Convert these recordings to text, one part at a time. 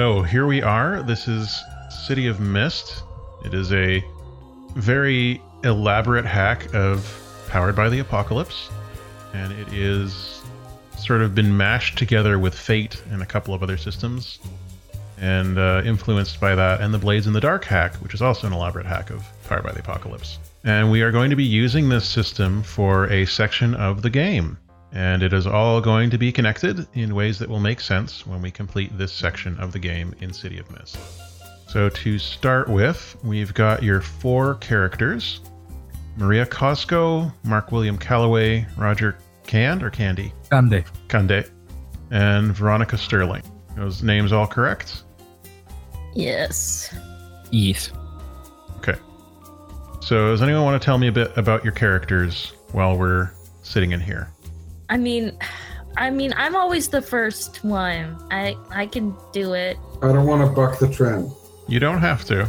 So here we are. This is City of Mist. It is a very elaborate hack of Powered by the Apocalypse, and it is sort of been mashed together with Fate and a couple of other systems, and uh, influenced by that, and the Blades in the Dark hack, which is also an elaborate hack of Powered by the Apocalypse. And we are going to be using this system for a section of the game. And it is all going to be connected in ways that will make sense when we complete this section of the game in City of Mist. So, to start with, we've got your four characters Maria Cosco, Mark William Calloway, Roger Cand or Candy? Cande. Cande, and Veronica Sterling. Those names all correct? Yes. Yes. Okay. So, does anyone want to tell me a bit about your characters while we're sitting in here? I mean, I mean, I'm always the first one. I I can do it. I don't want to buck the trend. You don't have to.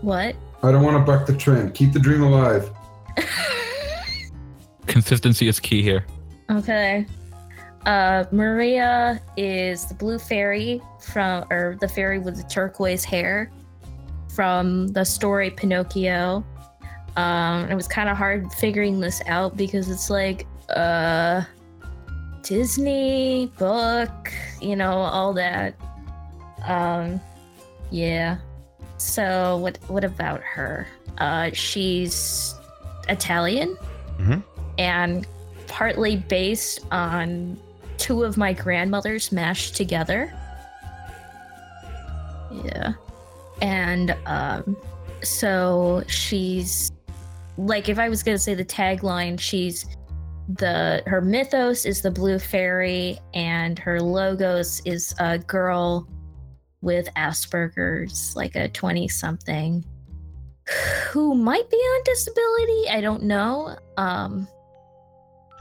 What? I don't want to buck the trend. Keep the dream alive. Consistency is key here. okay. Uh, Maria is the blue fairy from, or the fairy with the turquoise hair from the story Pinocchio. Um, it was kind of hard figuring this out because it's like, uh, Disney book, you know, all that. Um, yeah. So what? What about her? Uh, she's Italian, Mhm. and partly based on two of my grandmothers mashed together. Yeah, and um, so she's like, if I was gonna say the tagline, she's the her mythos is the blue fairy, and her logos is a girl with Asperger's, like a 20 something who might be on disability. I don't know. Um,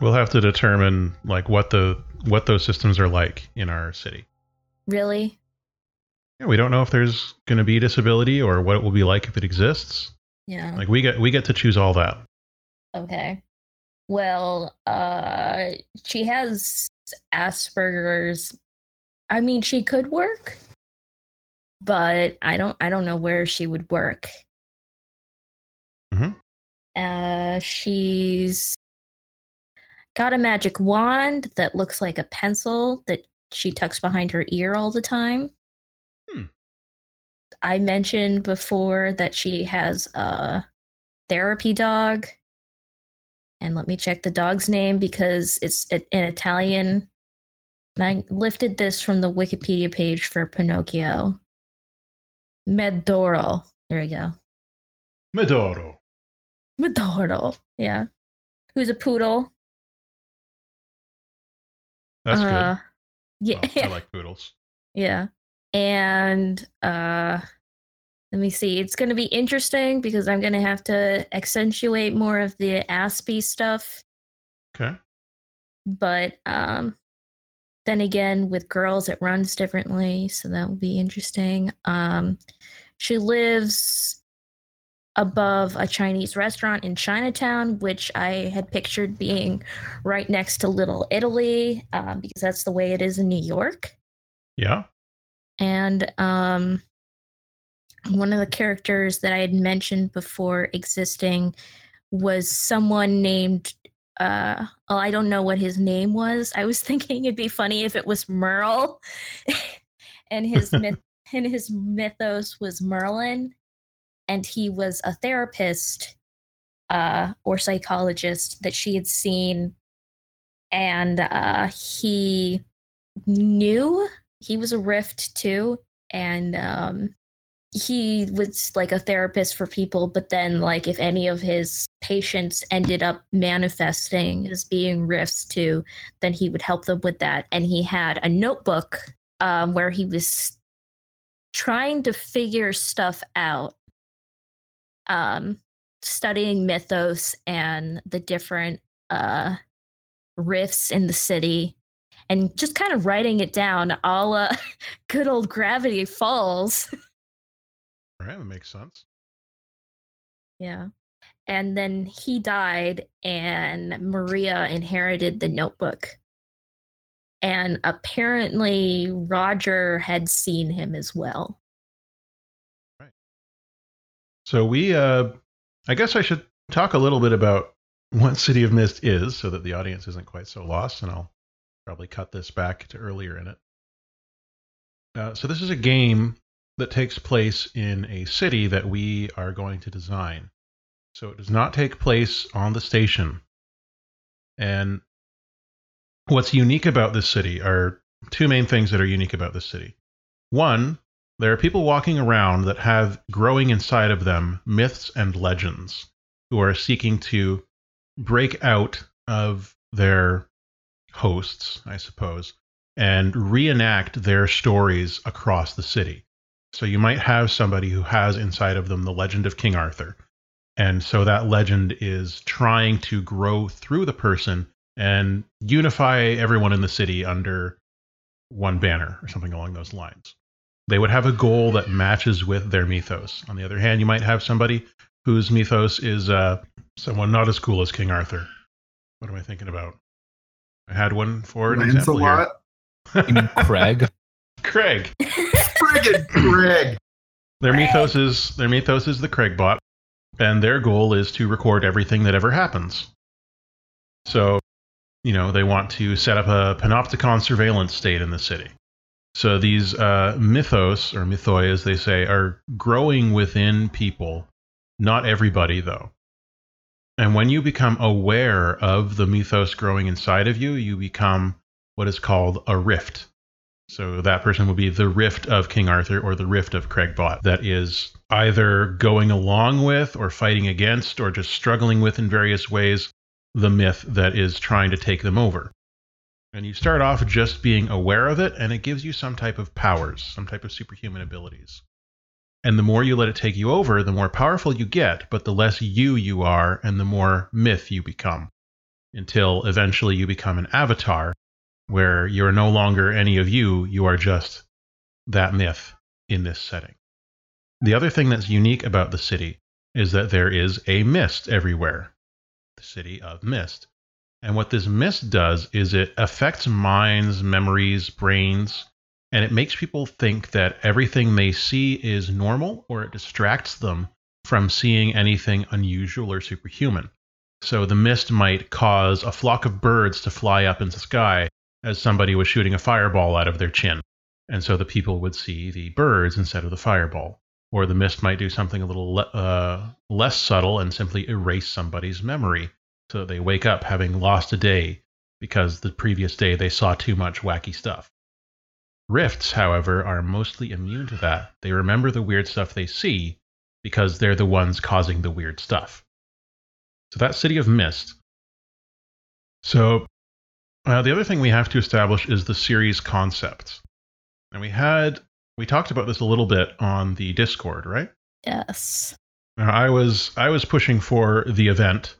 We'll have to determine like what the what those systems are like in our city. really? Yeah, we don't know if there's going to be disability or what it will be like if it exists. Yeah. Like we get we get to choose all that. Okay. Well, uh, she has Asperger's. I mean, she could work, but I don't. I don't know where she would work. Mhm. Uh, she's got a magic wand that looks like a pencil that she tucks behind her ear all the time. Hmm. I mentioned before that she has a therapy dog. And let me check the dog's name because it's an Italian. And I lifted this from the Wikipedia page for Pinocchio. Medoro. There we go. Medoro. Medoro. Yeah. Who's a poodle. That's Uh, Yeah. Well, I like poodles. Yeah. And uh let me see. It's going to be interesting because I'm going to have to accentuate more of the Aspie stuff, Okay. but um then again with girls it runs differently, so that will be interesting. Um she lives above a Chinese restaurant in Chinatown, which I had pictured being right next to Little Italy, um, because that's the way it is in New York. Yeah. and um one of the characters that I had mentioned before existing was someone named uh oh I don't know what his name was. I was thinking it'd be funny if it was Merle and his myth and his mythos was Merlin and he was a therapist uh or psychologist that she had seen and uh he knew he was a rift too and um he was like a therapist for people but then like if any of his patients ended up manifesting as being rifts too then he would help them with that. And he had a notebook um where he was trying to figure stuff out um studying mythos and the different uh rifts in the city and just kind of writing it down all good old gravity falls. All right, that makes sense. yeah and then he died and maria inherited the notebook and apparently Roger had seen him as well. Right. So we, uh, I guess I should talk a little bit about what City of Mist is, so that the audience isn't quite so lost, and I'll probably cut this back to earlier in it. Uh, so this is a game that takes place in a city that we are going to design. So it does not take place on the station. And what's unique about this city are two main things that are unique about this city. One, there are people walking around that have growing inside of them myths and legends who are seeking to break out of their hosts, I suppose, and reenact their stories across the city. So you might have somebody who has inside of them the legend of King Arthur. And so that legend is trying to grow through the person and unify everyone in the city under one banner or something along those lines. They would have a goal that matches with their mythos. On the other hand, you might have somebody whose mythos is uh, someone not as cool as King Arthur. What am I thinking about? I had one for an example here. Lancelot. You mean Craig? Craig. Friggin' Greg. Their mythos is their mythos is the Craigbot, and their goal is to record everything that ever happens. So, you know, they want to set up a panopticon surveillance state in the city. So these uh, mythos or mythoi, as they say, are growing within people. Not everybody, though. And when you become aware of the mythos growing inside of you, you become what is called a rift. So that person will be the rift of King Arthur or the rift of Craigbot that is either going along with or fighting against or just struggling with in various ways the myth that is trying to take them over. And you start off just being aware of it, and it gives you some type of powers, some type of superhuman abilities. And the more you let it take you over, the more powerful you get, but the less you you are, and the more myth you become. Until eventually you become an avatar, where you're no longer any of you, you are just that myth in this setting. The other thing that's unique about the city is that there is a mist everywhere, the city of mist. And what this mist does is it affects minds, memories, brains, and it makes people think that everything they see is normal or it distracts them from seeing anything unusual or superhuman. So the mist might cause a flock of birds to fly up into the sky as somebody was shooting a fireball out of their chin. And so the people would see the birds instead of the fireball. Or the mist might do something a little le- uh, less subtle and simply erase somebody's memory so they wake up having lost a day because the previous day they saw too much wacky stuff. Rifts, however, are mostly immune to that. They remember the weird stuff they see because they're the ones causing the weird stuff. So that City of Mist. So uh, the other thing we have to establish is the series concept. And we had we talked about this a little bit on the Discord, right? Yes. Now, I was I was pushing for the event,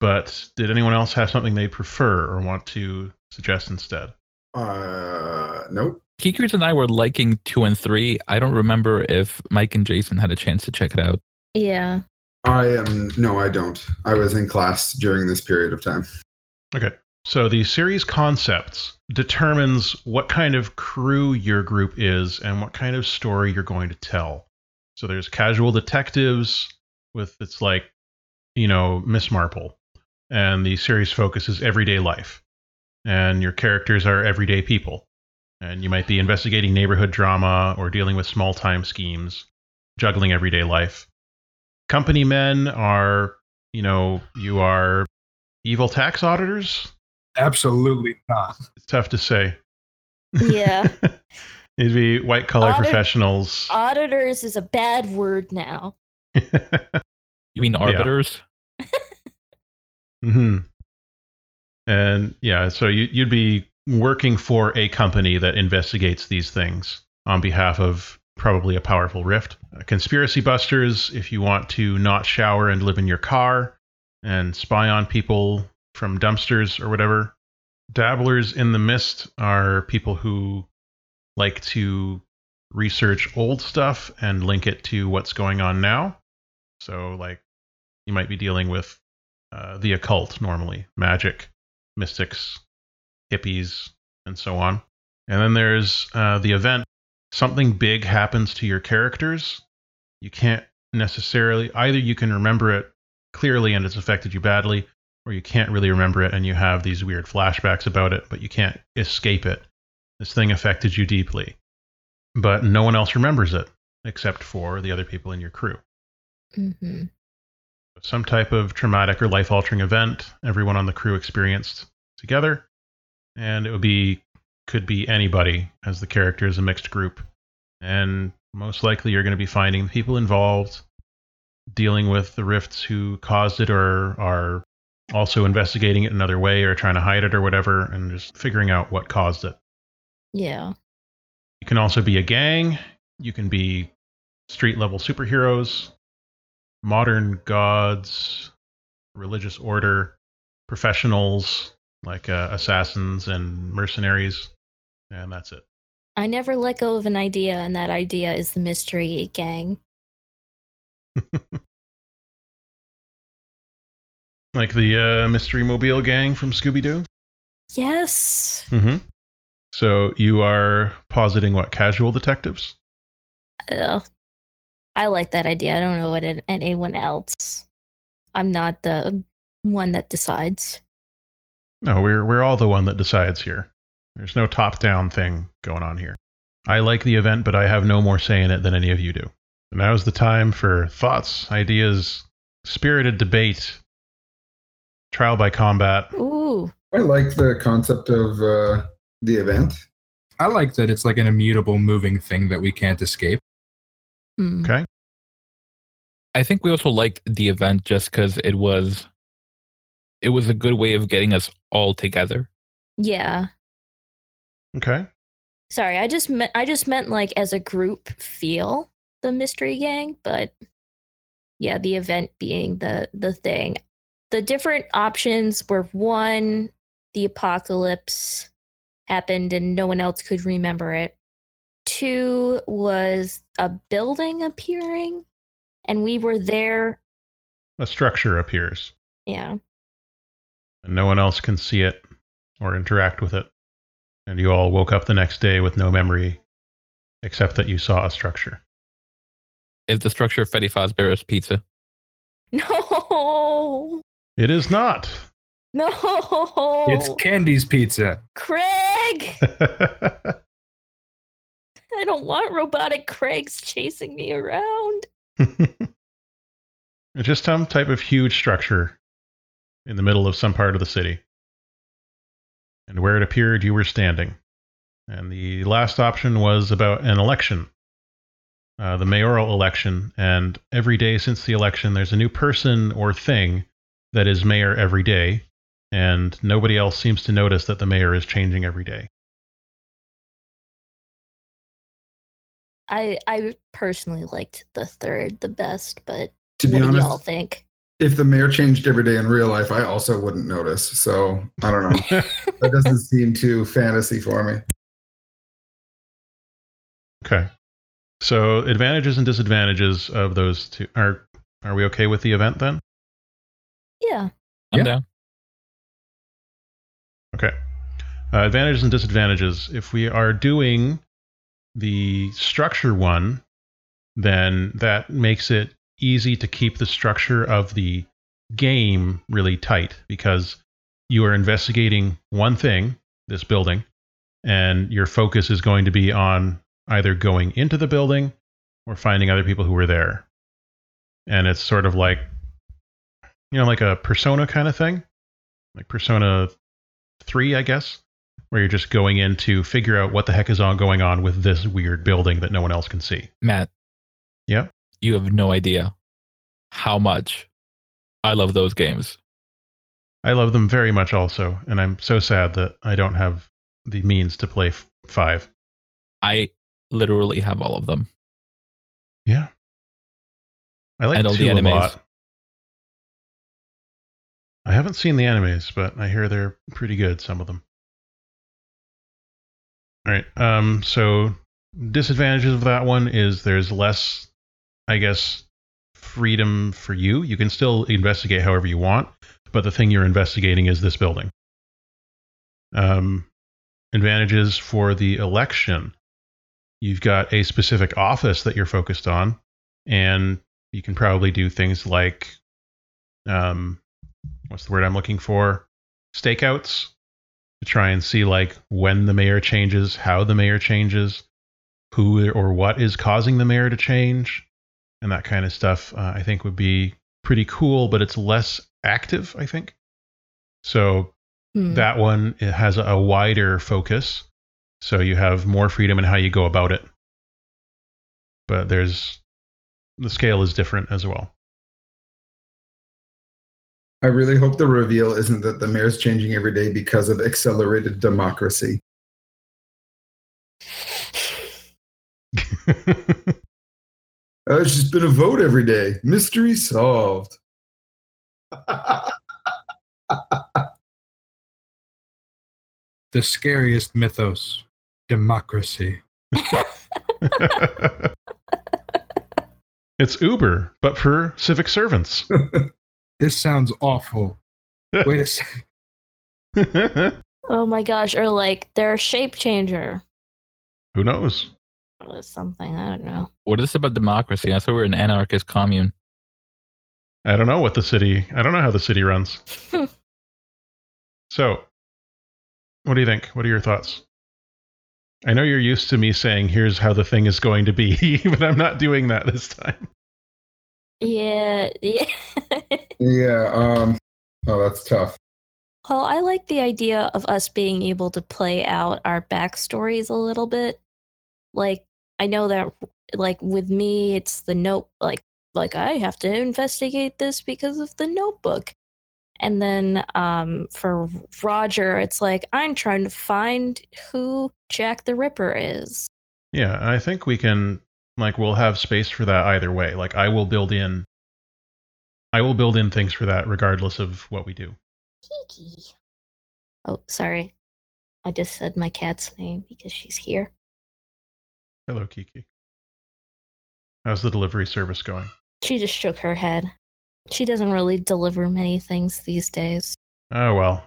but did anyone else have something they prefer or want to suggest instead? Uh, nope. Kikers and I were liking two and three. I don't remember if Mike and Jason had a chance to check it out. Yeah. I am. No, I don't. I was in class during this period of time. Okay. So the series concepts determines what kind of crew your group is and what kind of story you're going to tell. So there's casual detectives with it's like, you know, Miss Marple. And the series focuses everyday life. And your characters are everyday people. And you might be investigating neighborhood drama or dealing with small time schemes, juggling everyday life. Company men are, you know, you are evil tax auditors. Absolutely not. It's tough to say. Yeah. It'd be white collar Audit- professionals. Auditors is a bad word now. You mean arbiters? hmm And yeah, so you, you'd be working for a company that investigates these things on behalf of probably a powerful rift. Uh, conspiracy busters, if you want to not shower and live in your car and spy on people from dumpsters or whatever. Dabblers in the mist are people who like to research old stuff and link it to what's going on now. So, like, you might be dealing with uh, the occult normally, magic, mystics, hippies, and so on. And then there's uh, the event. Something big happens to your characters. You can't necessarily either you can remember it clearly and it's affected you badly, or you can't really remember it and you have these weird flashbacks about it, but you can't escape it. This thing affected you deeply, but no one else remembers it except for the other people in your crew. hmm Some type of traumatic or life altering event everyone on the crew experienced together, and it would be could be anybody as the character is a mixed group, and most likely you're going to be finding the people involved, dealing with the rifts who caused it or are also investigating it another way or trying to hide it or whatever, and just figuring out what caused it. Yeah. You can also be a gang. You can be street level superheroes, modern gods, religious order, professionals like uh, assassins and mercenaries, and that's it. I never let go of an idea, and that idea is the mystery gang. Like the uh, Mystery Mobile gang from Scooby Doo. Yes. Mm-hmm. So you are positing what casual detectives? I like that idea. I don't know what it, anyone else. I'm not the one that decides. No, we're we're all the one that decides here. There's no top down thing going on here. I like the event, but I have no more say in it than any of you do. Now's the time for thoughts, ideas, spirited debate, trial by combat. Ooh. I like the concept of uh, the event. I like that it's like an immutable moving thing that we can't escape. Hmm. Okay. I think we also liked the event just because it was it was a good way of getting us all together. Yeah. Okay. Sorry, I just meant I just meant like as a group feel the mystery gang, but yeah, the event being the the thing. The different options were one, the apocalypse happened and no one else could remember it. Two was a building appearing and we were there. A structure appears, Yeah. and no one else can see it or interact with it. And you all woke up the next day with no memory except that you saw a structure. Is the structure Freddy Fazbear's pizza? No. It is not. No. It's Candy's Pizza. Craig. I don't want robotic Craigs chasing me around. it's just some type of huge structure in the middle of some part of the city. And where it appeared, you were standing. And the last option was about an election, uh, the mayoral election. And every day since the election, there's a new person or thing that is mayor every day. And nobody else seems to notice that the mayor is changing every day. I I personally liked the third the best, but To be what do y'all honest, think? if the mayor changed every day in real life, I also wouldn't notice. So I don't know. that doesn't seem too fantasy for me. Okay. So advantages and disadvantages of those two are are we okay with the event then? Yeah. I'm Yeah. down. Okay. Uh, advantages and disadvantages. If we are doing the structure one, then that makes it easy to keep the structure of the game really tight because you are investigating one thing, this building, and your focus is going to be on either going into the building or finding other people who were there. And it's sort of like, you know, like a persona kind of thing, like Persona 3, I guess, where you're just going in to figure out what the heck is on going on with this weird building that no one else can see. Matt. Yeah? You have no idea how much I love those games. I love them very much also, and I'm so sad that I don't have the means to play f- 5. I literally have all of them. Yeah. I like And all 2 the a lot. I haven't seen the animes, but I hear they're pretty good, some of them. All right. Um, so disadvantages of that one is there's less, I guess, freedom for you. You can still investigate however you want, but the thing you're investigating is this building. Um, advantages for the election. You've got a specific office that you're focused on, and you can probably do things like, um, what's the word I'm looking for? Stakeouts to try and see like when the mayor changes, how the mayor changes, who or what is causing the mayor to change, and that kind of stuff. Uh, I think would be pretty cool, but it's less active. I think. So Hmm. that one it has a wider focus, so you have more freedom in how you go about it. But there's the scale is different as well. I really hope the reveal isn't that the mayor's changing every day because of accelerated democracy. Uh, it's just been a vote every day. Mystery solved. The scariest mythos democracy. it's Uber, but for civic servants. This sounds awful. Wait a second. Oh my gosh, or like they're a shape changer Who knows? or something. I don't know. What is this about democracy? I thought we were an anarchist commune. I don't know what the city. I don't know how the city runs. so, what do you think? What are your thoughts? I know you're used to me saying, "Here's how the thing is going to be," but I'm not doing that this time. Yeah, yeah. Yeah. Um. Oh, that's tough. well, I like the idea of us being able to play out our backstories a little bit. Like, I know that, like with me, it's the note. Like, like I have to investigate this because of the Notebook, and then um, for Roger, it's like I'm trying to find who Jack the Ripper is. Yeah, I think we can. Like, we'll have space for that either way. Like, I will build in. I will build in things for that regardless of what we do. Kiki. Oh, sorry. I just said my cat's name because she's here. Hello, Kiki. How's the delivery service going? She just shook her head. She doesn't really deliver many things these days. Oh well,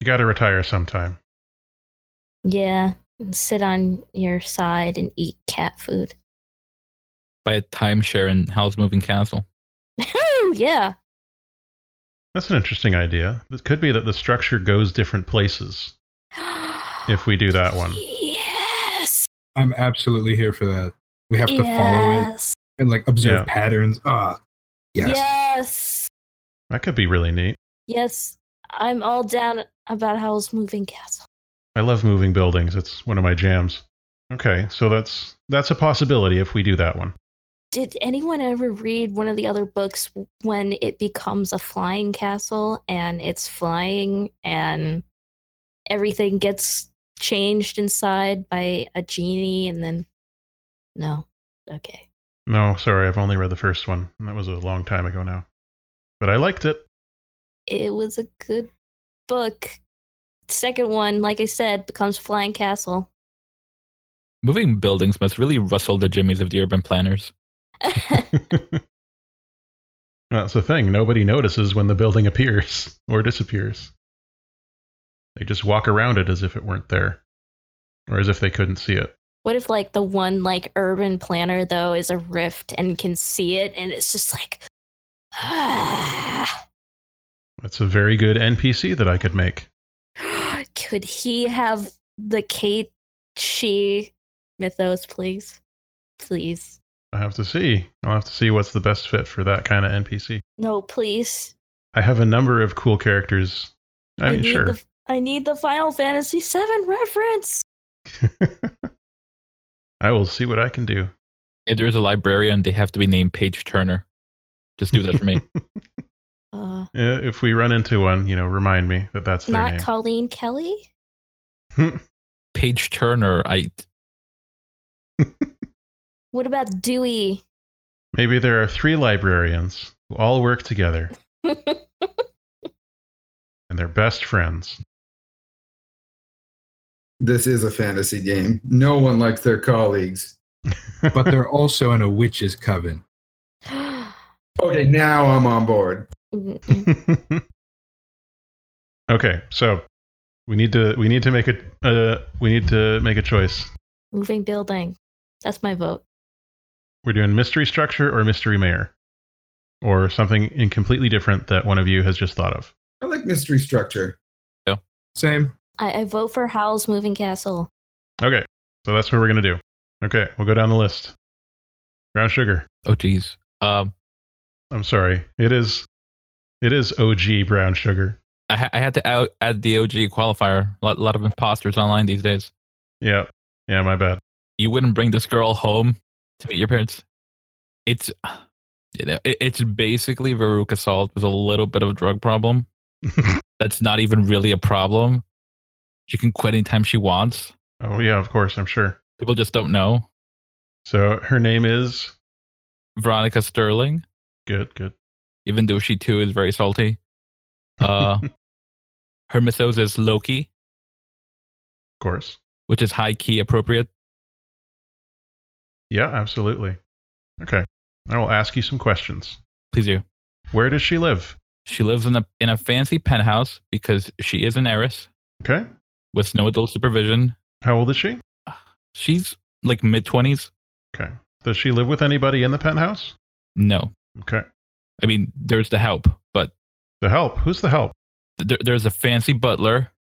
you got to retire sometime. Yeah, and sit on your side and eat cat food. By a timeshare in Howl's Moving Castle. yeah. That's an interesting idea. It could be that the structure goes different places if we do that one. Yes. I'm absolutely here for that. We have to follow it and like observe Yeah. patterns. Ah, yes. Yes. That could be really neat. Yes. I'm all down about Howl's Moving Castle. I love moving buildings. It's one of my jams. Okay, so that's that's a possibility if we do that one. Did anyone ever read one of the other books when it becomes a flying castle and it's flying and everything gets changed inside by a genie and then no. Okay. No, sorry, I've only read the first one. That was a long time ago now. But I liked it. It was a good book. Second one, like I said, becomes flying castle. Moving buildings must really rustle the jimmies of the urban planners. That's the thing. Nobody notices when the building appears or disappears. They just walk around it as if it weren't there, or as if they couldn't see it. What if like the one like urban planner though is a rift and can see it and it's just like ah. That's a very good NPC that I could make. could he have the Cait Sith mythos please? Please. I have to see. I'll have to see what's the best fit for that kind of NPC. No, please. I have a number of cool characters. I mean, sure. the I need the Final Fantasy VII reference. I will see what I can do. If there's a librarian, they have to be named Page Turner. Just do that for me. Uh if we run into one, you know, remind me that that's their not Colleen Kelly? name. Page Turner. I What about Dewey? Maybe there are three librarians who all work together and they're best friends. This is a fantasy game. No one likes their colleagues. But they're also in a witch's coven. Okay, now I'm on board. Okay, so We need to we need to make a uh, we need to make a choice. Moving building. That's my vote. We're doing mystery structure or mystery mayor, or something in completely different that one of you has just thought of. I like mystery structure. Yeah. Same. I, I vote for Howl's Moving Castle. Okay, so that's what we're gonna do. Okay, we'll go down the list. Brown sugar. Oh, geez. Um, I'm sorry. It is it is OG brown sugar. I, ha- I had to out- add the OG qualifier. A lot, lot of imposters online these days. Yeah. Yeah, my bad. You wouldn't bring this girl home to meet your parents. It's, you know, it, it's basically Veruca Salt with a little bit of a drug problem. That's not even really a problem. She can quit anytime she wants. oh yeah, of course, I'm sure. People just don't know. So her name is Veronica Sterling, good, good. even though she too is very salty. Uh, her mythos is Loki, Of course. which is high key appropriate. Yeah, absolutely. Okay. I will ask you some questions. Please do. Where does she live? She lives in a in a fancy penthouse because she is an heiress Okay. with no adult supervision. How old is she? She's like mid twenties. Okay. Does she live with anybody in the penthouse? No, Okay. I mean there's the help, but The help. Who's the help? th- there's a fancy butler,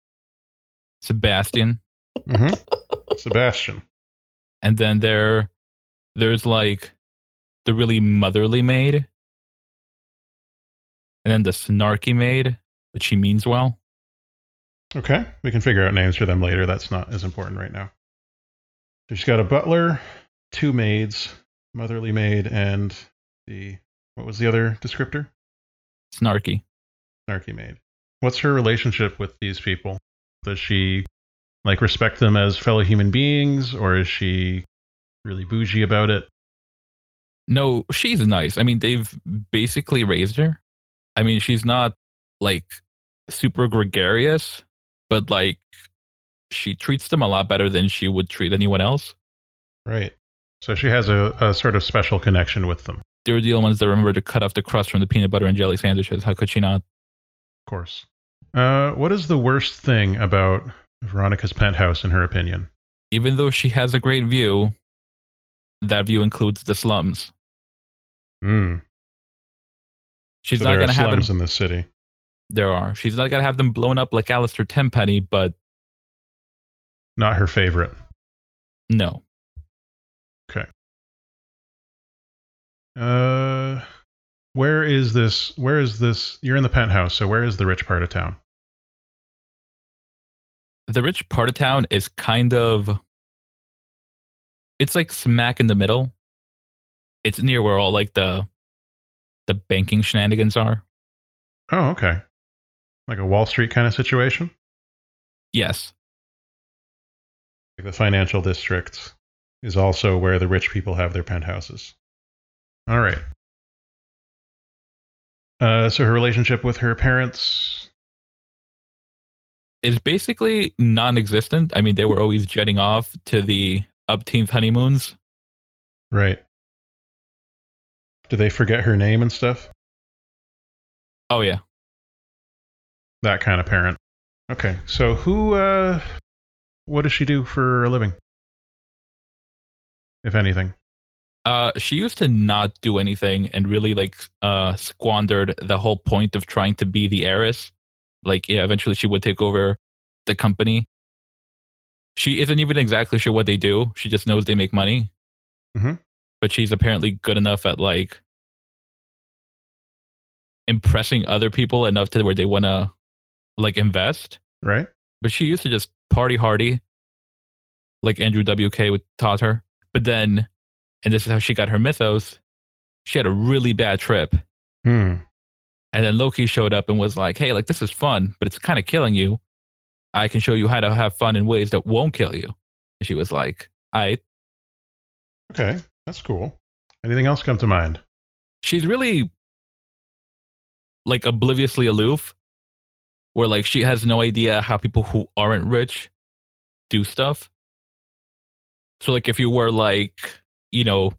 Sebastian, hmm Sebastian. and then there there's like the really motherly maid, and then the snarky maid, but she means well. Okay. We can figure out names for them later. That's not as important right now. So she's got a butler, two maids, motherly maid, and the what was the other descriptor? Snarky. Snarky maid. What's her relationship with these people? Does she like respect them as fellow human beings, or is she really bougie about it? No, she's nice. I mean, they've basically raised her. I mean, she's not like super gregarious, but like she treats them a lot better than she would treat anyone else. Right. So she has a, a sort of special connection with them, They were the only ones that remember to cut off the crust from the peanut butter and jelly sandwiches. How could she not? of course. Uh, what is the worst thing about Veronica's penthouse, in her opinion? Even though she has a great view, that view includes the slums. Hmm. She's So not there are going to have them. slums in the city. There are. She's not going to have them blown up like Allistair Tenpenny, but Not her favorite. no. Okay. Uh, where is this? Where is this? You're in the penthouse, so where is the rich part of town? The rich part of town is kind of. It's like smack in the middle. It's near where all like the the banking shenanigans are. Oh, okay. Like a Wall Street kind of situation? Yes. Like the financial district is also where the rich people have their penthouses. All right. Uh, so her relationship with her parents. is basically non existent. I mean, they were always jetting off to the upteenth honeymoons. Right. Do they forget her name and stuff? Oh yeah. That kind of parent. Okay. So who uh what does she do for a living? If anything. Uh, she used to not do anything and really like uh squandered the whole point of trying to be the heiress. Like, yeah, eventually she would take over the company. She isn't even exactly sure what they do. She just knows they make money. Mhm. But she's apparently good enough at like impressing other people enough to where they want to like invest. Right? But she used to just party hardy, like Andrew WK would taught her. But then, and this is how she got her mythos. She had a really bad trip, Hmm. and then Loki showed up and was like, "Hey, like this is fun, but it's kind of killing you. I can show you how to have fun in ways that won't kill you." And she was like, "I." Okay. That's cool. Anything else come to mind? She's really like obliviously aloof, where like she has no idea how people who aren't rich do stuff. So like if you were like, you know,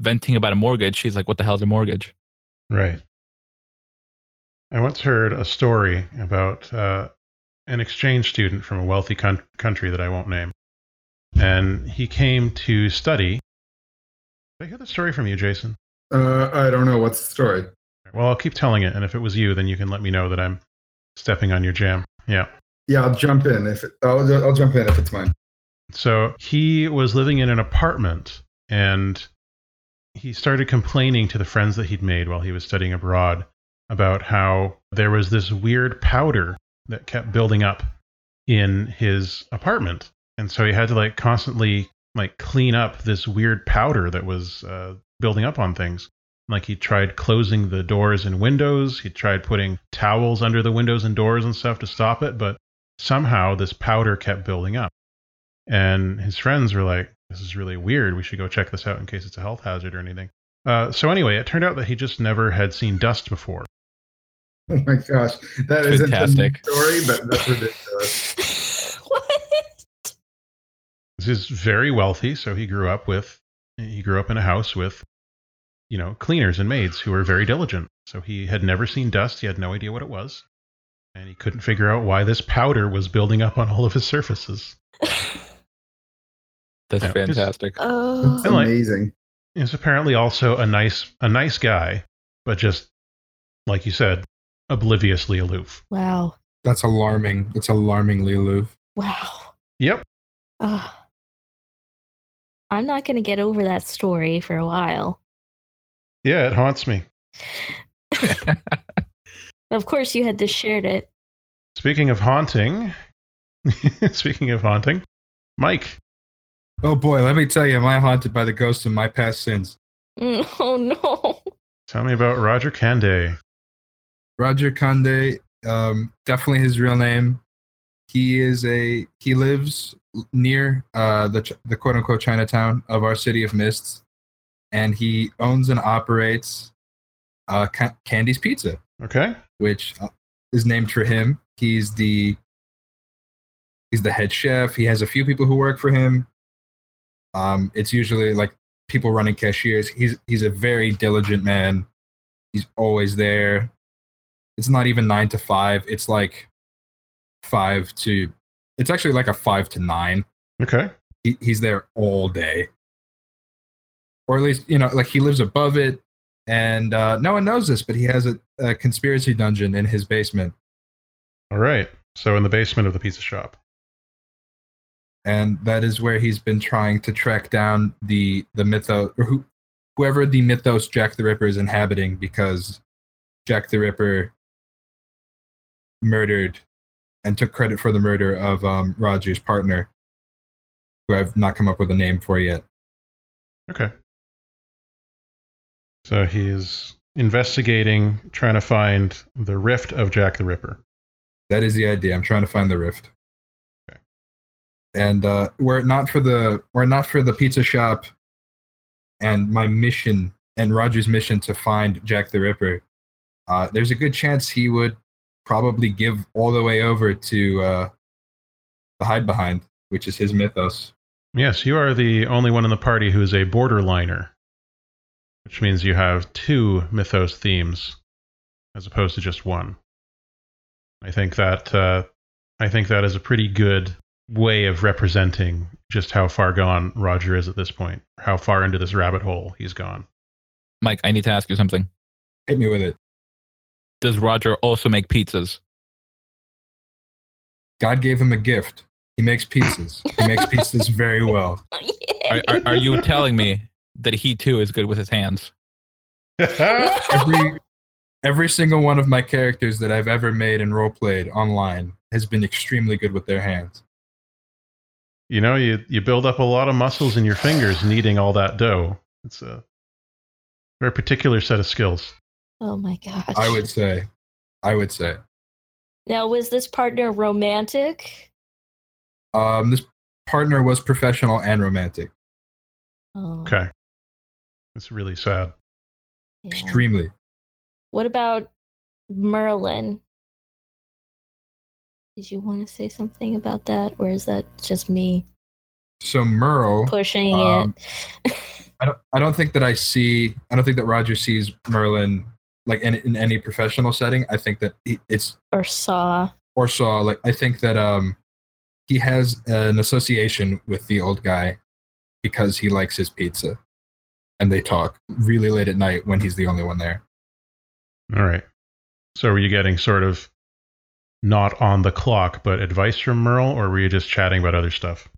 venting about a mortgage, she's like, "What the hell's a mortgage?" Right. I once heard a story about uh, an exchange student from a wealthy coun- country that I won't name. And he came to study. Did I hear the story from you, Jason? Uh, I don't know what's the story. Well, I'll keep telling it, and if it was you, then you can let me know that I'm stepping on your jam. Yeah. Yeah, I'll jump in if it, I'll, I'll jump in if it's mine. So he was living in an apartment and he started complaining to the friends that he'd made while he was studying abroad about how there was this weird powder that kept building up in his apartment. And so he had to like constantly like clean up this weird powder that was uh, building up on things. Like he tried closing the doors and windows. He tried putting towels under the windows and doors and stuff to stop it, but somehow this powder kept building up. And his friends were like, this is really weird. We should go check this out in case it's a health hazard or anything. Uh, so, anyway, it turned out that he just never had seen dust before. Oh my gosh, that isn't Fantastic. the story, but that's ridiculous. what? He's very wealthy, so he grew up with he grew up in a house with you know cleaners and maids who were very diligent. So he had never seen dust. He had no idea what it was, and he couldn't figure out why this powder was building up on all of his surfaces. That's Yeah. fantastic. Oh. That's like- amazing. He's apparently also a nice a nice guy, but just like you said, obliviously aloof. Wow. That's alarming. It's alarmingly aloof. Wow. Yep. Ugh. I'm not going to get over that story for a while. Yeah, it haunts me. Of course, you had just shared it. Speaking of haunting, speaking of haunting, Mike, Oh boy, let me tell you, am I haunted by the ghosts of my past sins? Oh no. tell me about Roger Kande. Roger Conde, um, definitely his real name. He is a he lives near uh, the the quote unquote Chinatown of our city of Mists, and he owns and operates uh, Ca- Candy's Pizza, Okay. which uh, is named for him. He's the he's the head chef. He has a few people who work for him. Um, it's usually like people running cashiers. He's he's a very diligent man. He's always there. It's not even nine to five. It's like five to. It's actually like a five to nine. Okay. He, he's there all day, or at least you know, like he lives above it, and uh, no one knows this, but he has a, a conspiracy dungeon in his basement. All right. So in the basement of the pizza shop. and that is where he's been trying to track down the the mythos or who, whoever the mythos Jack the Ripper is inhabiting because Jack the Ripper murdered and took credit for the murder of um, Roger's partner, who I've not come up with a name for yet. Okay. So he's investigating, trying to find the rift of Jack the Ripper. That is the idea. I'm trying to find the rift. Okay. And uh, were it not for the were it not for the pizza shop and my mission and Roger's mission to find Jack the Ripper, uh, there's a good chance he would probably give all the way over to uh, the hide behind, which is his mythos. Yes, you are the only one in the party who is a borderliner, which means you have two mythos themes as opposed to just one. I think that uh, I think that is a pretty good way of representing just how far gone Roger is at this point, how far into this rabbit hole he's gone. Mike, I need to ask you something. Hit me with it. Does Roger also make pizzas? God gave him a gift. He makes pizzas. He makes pizzas very well. Are, are, are you telling me that he too is good with his hands? every every single one of my characters that I've ever made and role played online has been extremely good with their hands. you know, you, you build up a lot of muscles in your fingers kneading all that dough. It's a very particular set of skills. Oh my gosh. I would say. I would say. Now, was this partner romantic? Um, this partner was professional and romantic. Oh, Okay. It's really sad. yeah. Extremely. What about Merlin? Did you want to say something about that, or is that just me So Merle, pushing Um, it? I don't I don't think that I see I don't think that Roger sees Merlin like in, in any professional setting. I think that it's or saw? or saw. Like I think that um, he has an association with the old guy because he likes his pizza, and they talk really late at night when he's the only one there. All right. So were you getting sort of not on the clock, but advice from Merle, or were you just chatting about other stuff?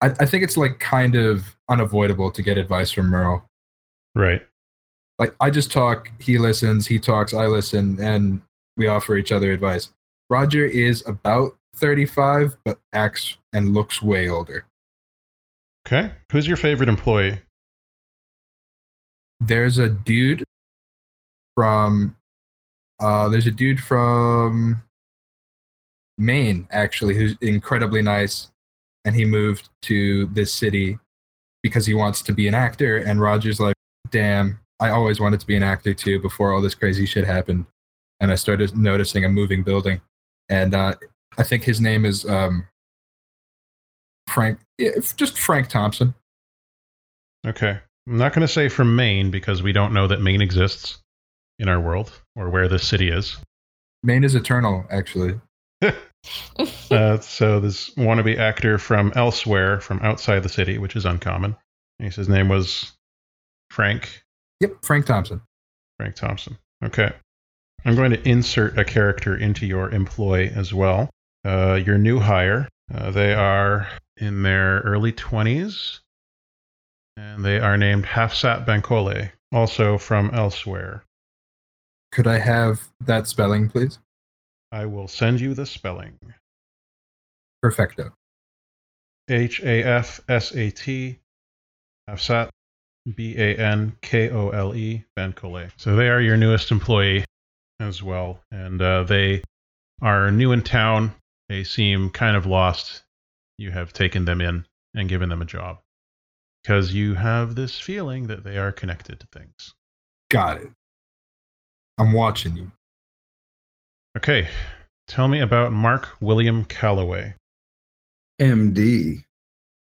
I, I think it's like kind of unavoidable to get advice from Merle. Right. Like I just talk, he listens, he talks, I listen, and we offer each other advice. Roger is about 35, but acts and looks way older. Okay. Who's your favorite employee? There's a dude from uh there's a dude from Maine actually who's incredibly nice and he moved to this city because he wants to be an actor and Roger's like damn I always wanted to be an actor too before all this crazy shit happened and I started noticing a moving building and uh I think his name is um Frank yeah, just Frank Thompson Okay. I'm not going to say from Maine because we don't know that Maine exists in our world or where this city is. Maine is eternal actually Uh, so this wannabe actor from elsewhere, from outside the city, which is uncommon. He says his name was Frank yep Frank Thompson Frank Thompson. Okay. I'm going to insert a character into your employ as well. Uh, your new hire. Uh, they are in their early 20s, and they are named Hafsat Bankole, also from elsewhere. could I have that spelling please I will send you the spelling. perfecto H A F S A T, Hafsat, B A N K O L E, Bankole. So they are your newest employee as well, and uh, they are new in town. They seem kind of lost. You have taken them in and given them a job because you have this feeling that they are connected to things. got it I'm watching you Okay, tell me about Mark William Calloway. MD.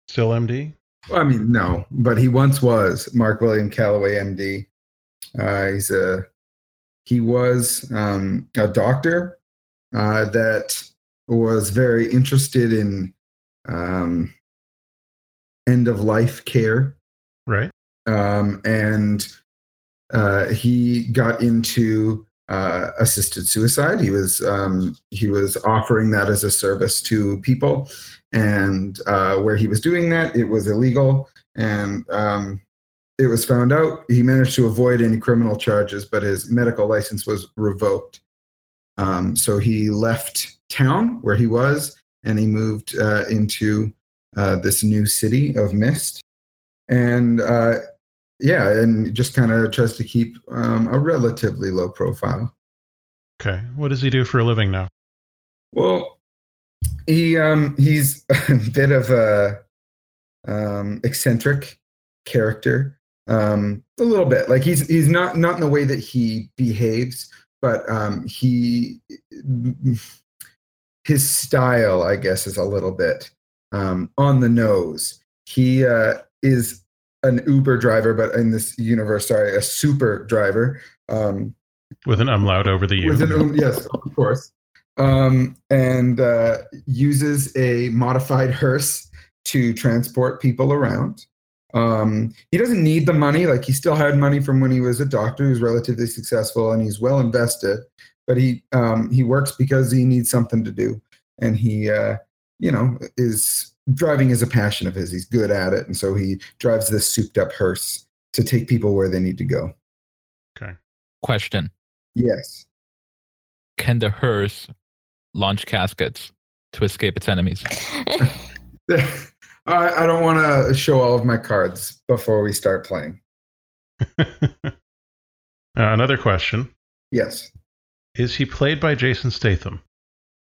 Still MD? Well, I mean, no, but he once was Mark William Calloway, MD. Uh, he's a he was um, a doctor uh, that was very interested in um, end of life care, Right. um, and uh, he got into uh, assisted suicide. He was um, he was offering that as a service to people, and uh, where he was doing that, it was illegal, and um, it was found out. He managed to avoid any criminal charges, but his medical license was revoked. Um, so he left town where he was, and he moved uh, into uh, this new city of Mist, and uh, yeah, and just kind of tries to keep um, a relatively low profile. Okay. What does he do for a living now? Well, he um, he's a bit of a um, eccentric character, um, a little bit. Like he's he's not not in the way that he behaves, but um, he his style, I guess, is a little bit um, on the nose. He uh, is an Uber driver, but in this universe, sorry, a super driver. Um, With an umlaut over the U. with an um, yes, of course, um, and uh, uses a modified hearse to transport people around. Um, he doesn't need the money; like he still had money from when he was a doctor. He's relatively successful and he's well invested. But he um, he works because he needs something to do, and he uh, you know is driving is a passion of his. He's good at it, and so he drives this souped-up hearse to take people where they need to go. Okay. Question: Yes. Can the hearse launch caskets to escape its enemies? I, I don't want to show all of my cards before we start playing. Uh, another question: Yes, Is he played by Jason Statham?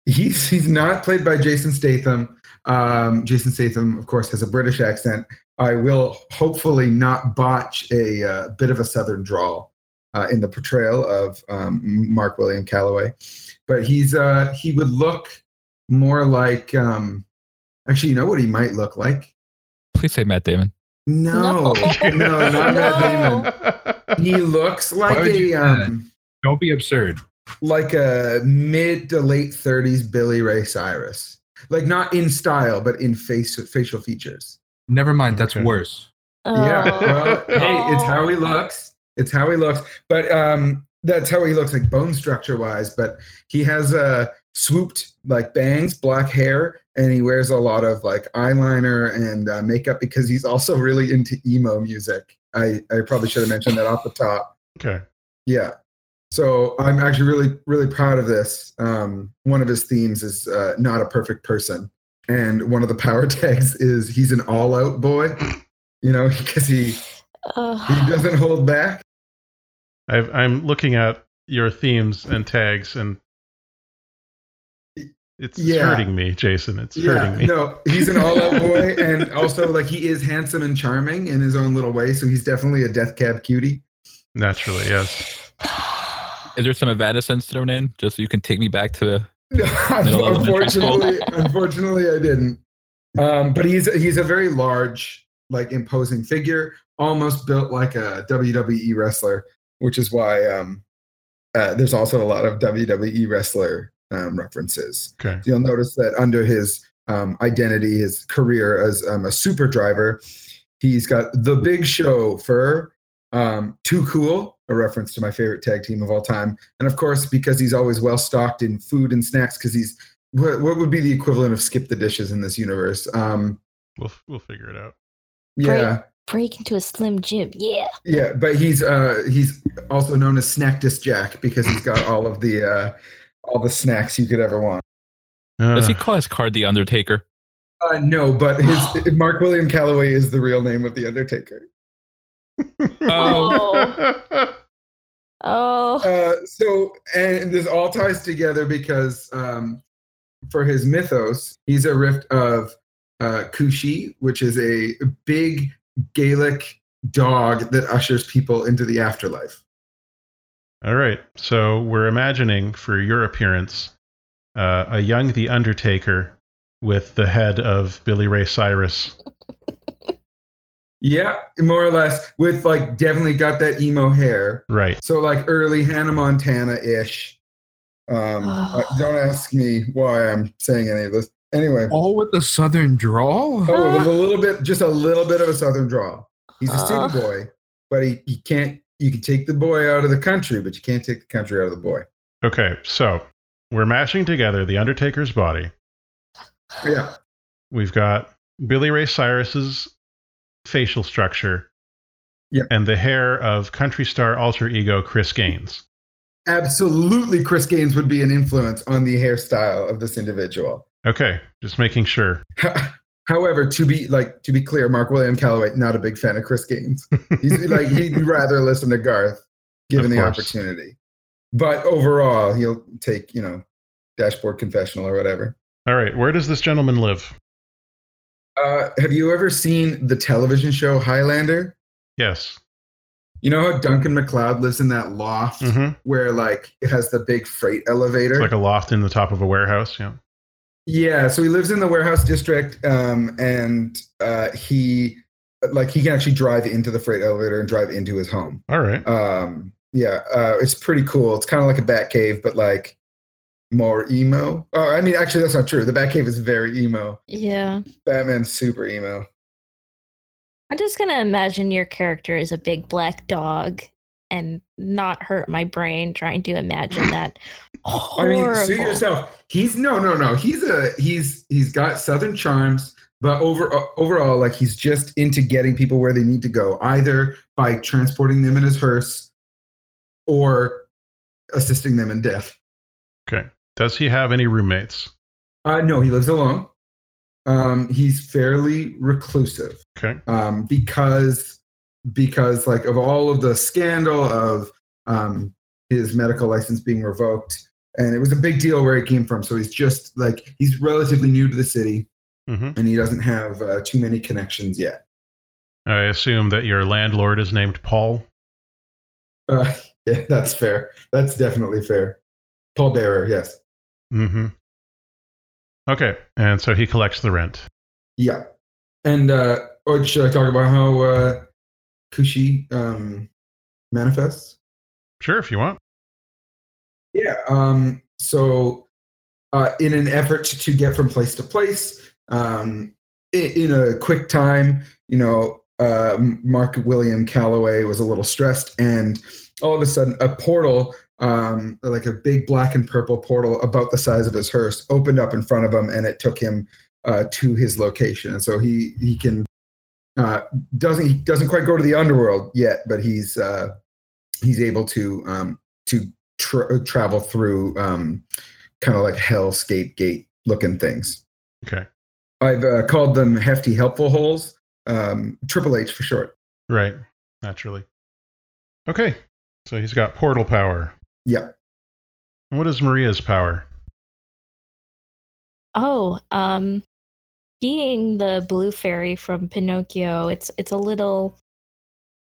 He's he's not played by Jason Statham. Um, Jason Statham, of course, has a British accent. I will hopefully not botch a uh, bit of a Southern drawl uh, in the portrayal of um, Mark William Calloway, but he's uh, he would look more like. Um, actually, you know what he might look like? Please say Matt Damon. No, No. no, not Matt Damon. He looks like a you do um, Don't be absurd. Like a mid to late 30s Billy Ray Cyrus. Like not in style, but in face facial features. Never mind. That's Okay. worse. Yeah. Oh. Well, hey, it's how he looks. It's how he looks. But um that's how he looks like bone structure wise. But he has uh swooped like bangs, black hair, and he wears a lot of like eyeliner and uh, makeup because he's also really into emo music. I, I probably should have mentioned that off the top. Okay. Yeah. So I'm actually really, really proud of this. Um, one of his themes is uh, not a perfect person. And one of the power tags is he's an all out boy, you know, because he, he doesn't hold back. I've, I'm looking at your themes and tags, and it's Yeah. hurting me, Jason. It's Yeah, hurting me. no, he's an all out boy. And also, like, he is handsome and charming in his own little way. So he's definitely a death cab cutie. Naturally, yes. Is there some evanescence thrown in just so you can take me back to the? Middle of elementary school. unfortunately, unfortunately, I didn't. Um, but he's he's a very large, like imposing figure, almost built like a WWE wrestler, which is why um, uh, there's also a lot of WWE wrestler um, references. Okay. You'll notice that under his um, identity, his career as um, a super driver, he's got the Big Show for um, Too Cool, a reference to my favorite tag team of all time, and of course because he's always well stocked in food and snacks, because he's what, what would be the equivalent of skip the dishes in this universe? Um, We'll we'll figure it out. yeah, Break into a slim jim. Yeah. yeah, but he's uh, he's also known as Snacktus Jack because he's got all of the uh, all the snacks you could ever want. Does he Uh, call his card the Undertaker? Uh, no, but his Mark William Calloway is the real name of the Undertaker. Oh. Oh. Uh, so, and this all ties together because um, for his mythos, he's a rift of uh, Cu Sith, which is a big Gaelic dog that ushers people into the afterlife. All right. So we're imagining for your appearance uh, a young The Undertaker with the head of Billy Ray Cyrus. Yeah, more or less, with like definitely got that emo hair. Right. So, like early Hannah Montana ish. Um, uh, don't ask me why I'm saying any of this. Anyway, All with the southern drawl. Oh, with a little bit, just a little bit of a southern drawl. He's a Uh. city boy, but he, he can't. You can take the boy out of the country, but you can't take the country out of the boy. Okay. So we're mashing together The Undertaker's body. Yeah, We've got Billy Ray Cyrus's facial structure. Yeah. And the hair of country star alter ego Chris Gaines. absolutely. Chris Gaines would be an influence on the hairstyle of this individual. Okay. Just making sure. However, to be like to be clear, Mark William Calloway not a big fan of Chris Gaines. He's like he'd rather listen to Garth, given the opportunity. But overall, he'll take you know, dashboard confessional or whatever. All right. Where does this gentleman live? Uh, have you ever seen the television show Highlander? Yes. You know how Duncan MacLeod lives in that loft hmm where like it has the big freight elevator? Like a loft in the top of a warehouse. Yeah. yeah, so he lives in the warehouse district, um, and uh, he like he can actually drive into the freight elevator and drive into his home. All right. Um, yeah, uh, it's pretty cool. It's kind of like a bat cave, but like more emo. Oh, I mean, actually, that's not true. The bat cave is very emo. Yeah. Batman's super emo. I'm just gonna imagine your character is a big black dog and not hurt my brain trying to imagine that. I mean, see yourself. He's no, no, no. He's a he's he's got southern charms, but over uh, overall, like he's just into getting people where they need to go, either by transporting them in his hearse or assisting them in death. Okay. Does he have any roommates? Uh, no, he lives alone. Um, he's fairly reclusive Okay. um, because because like of all of the scandal of um, his medical license being revoked, and it was a big deal where he came from. So he's just like he's relatively new to the city, hmm and he doesn't have uh, too many connections yet. I assume that your landlord is named Paul. Uh, yeah, that's fair. That's definitely fair. Paul Bearer, yes, hmm Okay. And so he collects the rent. yeah. And uh, or should I talk about how uh, Cu Sith um, manifests? Sure, if you want. Yeah. Um, so, uh, in an effort to get from place to place, um, in, in a quick time, you know, uh, Mark William Calloway was a little stressed, and all of a sudden, a portal, um, like a big black and purple portal about the size of his hearse, opened up in front of him, and it took him uh, to his location. And so he he can uh, doesn't he doesn't quite go to the underworld yet, but he's uh, he's able to um, to tra- travel through um, kind of like hellscape gate looking things. Okay. I've uh, called them hefty helpful holes, um, Triple H for short. Right. Naturally. Okay. So he's got portal power. Yeah. What is Maria's power? Oh, um, being the blue fairy from Pinocchio, it's it's a little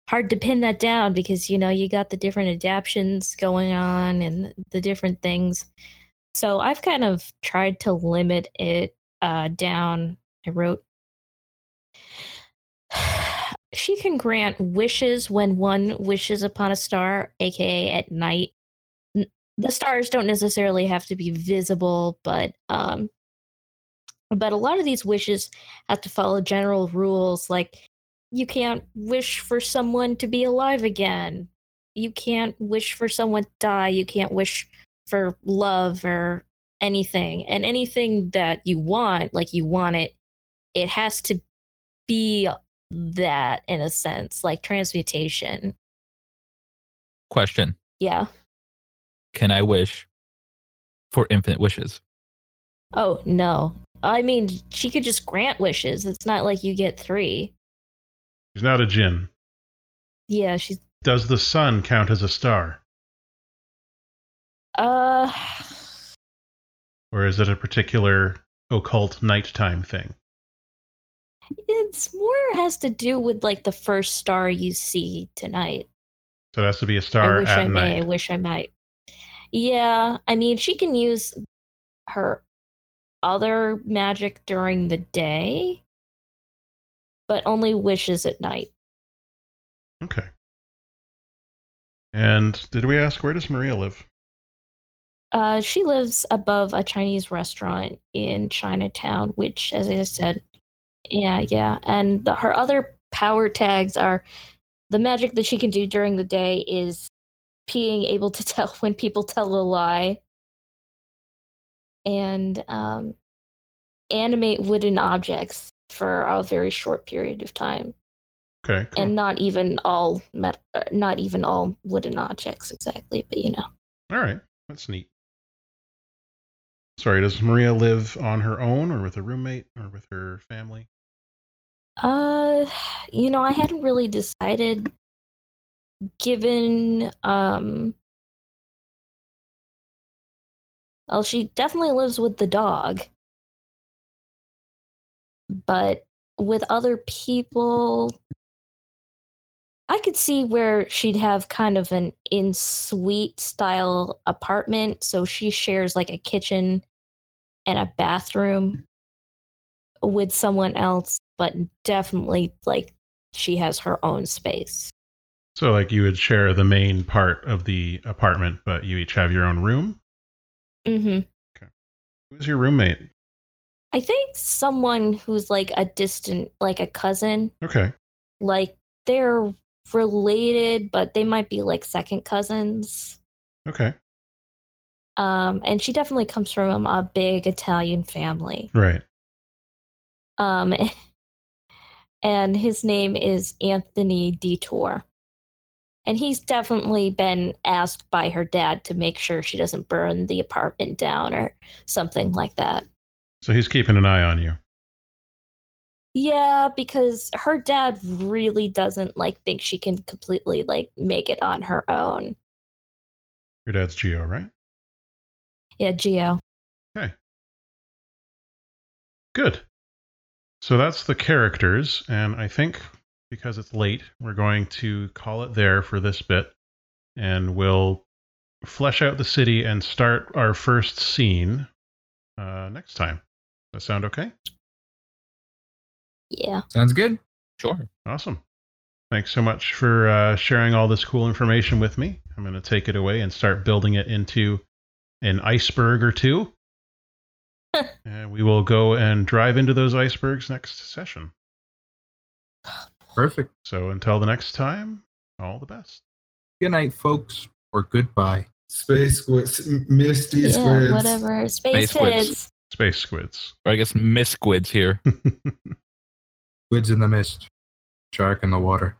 hard to pin that down because you know you got the different adaptations going on and the different things. So I've kind of tried to limit it uh, down. I wrote she can grant wishes when one wishes upon a star, aka at night. The stars don't necessarily have to be visible, but um, but a lot of these wishes have to follow general rules like you can't wish for someone to be alive again. You can't wish for someone to die. You can't wish for love or anything. And anything that you want, like you want it, it has to be that in a sense, like transmutation. Question: Yeah. Can I wish for infinite wishes? Oh, no. I mean, she could just grant wishes. It's not like you get three. She's not a djinn. Yeah, she's. Does the sun count as a star? Uh. Or is it a particular occult nighttime thing? It's more has to do with like the first star you see tonight. So it has to be a star I wish at I may. I wish I might. Yeah, I mean, she can use her other magic during the day, but only wishes at night. Okay. And did we ask where does Maria live? Uh, she lives above a Chinese restaurant in Chinatown, which, as I said, yeah, yeah. And the, her other power tags are the magic that she can do during the day is being able to tell when people tell a lie and um, animate wooden objects for a very short period of time Okay. Cool. and not even all met- uh, not even all wooden objects exactly but you know All right. That's neat. Sorry, does Maria live on her own or with a roommate or with her family? Uh, you know, I hadn't really decided given um well, she definitely lives with the dog. But with other people I could see where she'd have kind of an in suite style apartment, so she shares like a kitchen and a bathroom with someone else, but definitely like she has her own space. So, like, you would share the main part of the apartment, but you each have your own room? Mm hmm. Okay. Who's your roommate? I think someone who's like a distant, like a cousin, Okay. like they're related, but they might be like second cousins. Okay. Um, and she definitely comes from a big Italian family. Right. Um, and his name is Anthony Detour. And he's definitely been asked by her dad to make sure she doesn't burn the apartment down or something like that. So he's keeping an eye on you. Yeah, because her dad really doesn't like think she can completely like make it on her own. Your dad's Geo, right? Yeah, Geo. Okay. Good. So that's the characters, and I think because it's late, we're going to call it there for this bit, and we'll flesh out the city and start our first scene uh, next time. That sound okay? Yeah. Sounds good. Sure. Awesome. Thanks so much for uh, sharing all this cool information with me. I'm going to take it away and start building it into an iceberg or two. and we will go and drive into those icebergs next session. Perfect. So until the next time, all the best. Good night, folks, or goodbye. Space squids, misty yeah, squids. whatever. Space Space squids. kids. Space squids. Or I guess Miss Squids here. Squids in the mist, shark in the water.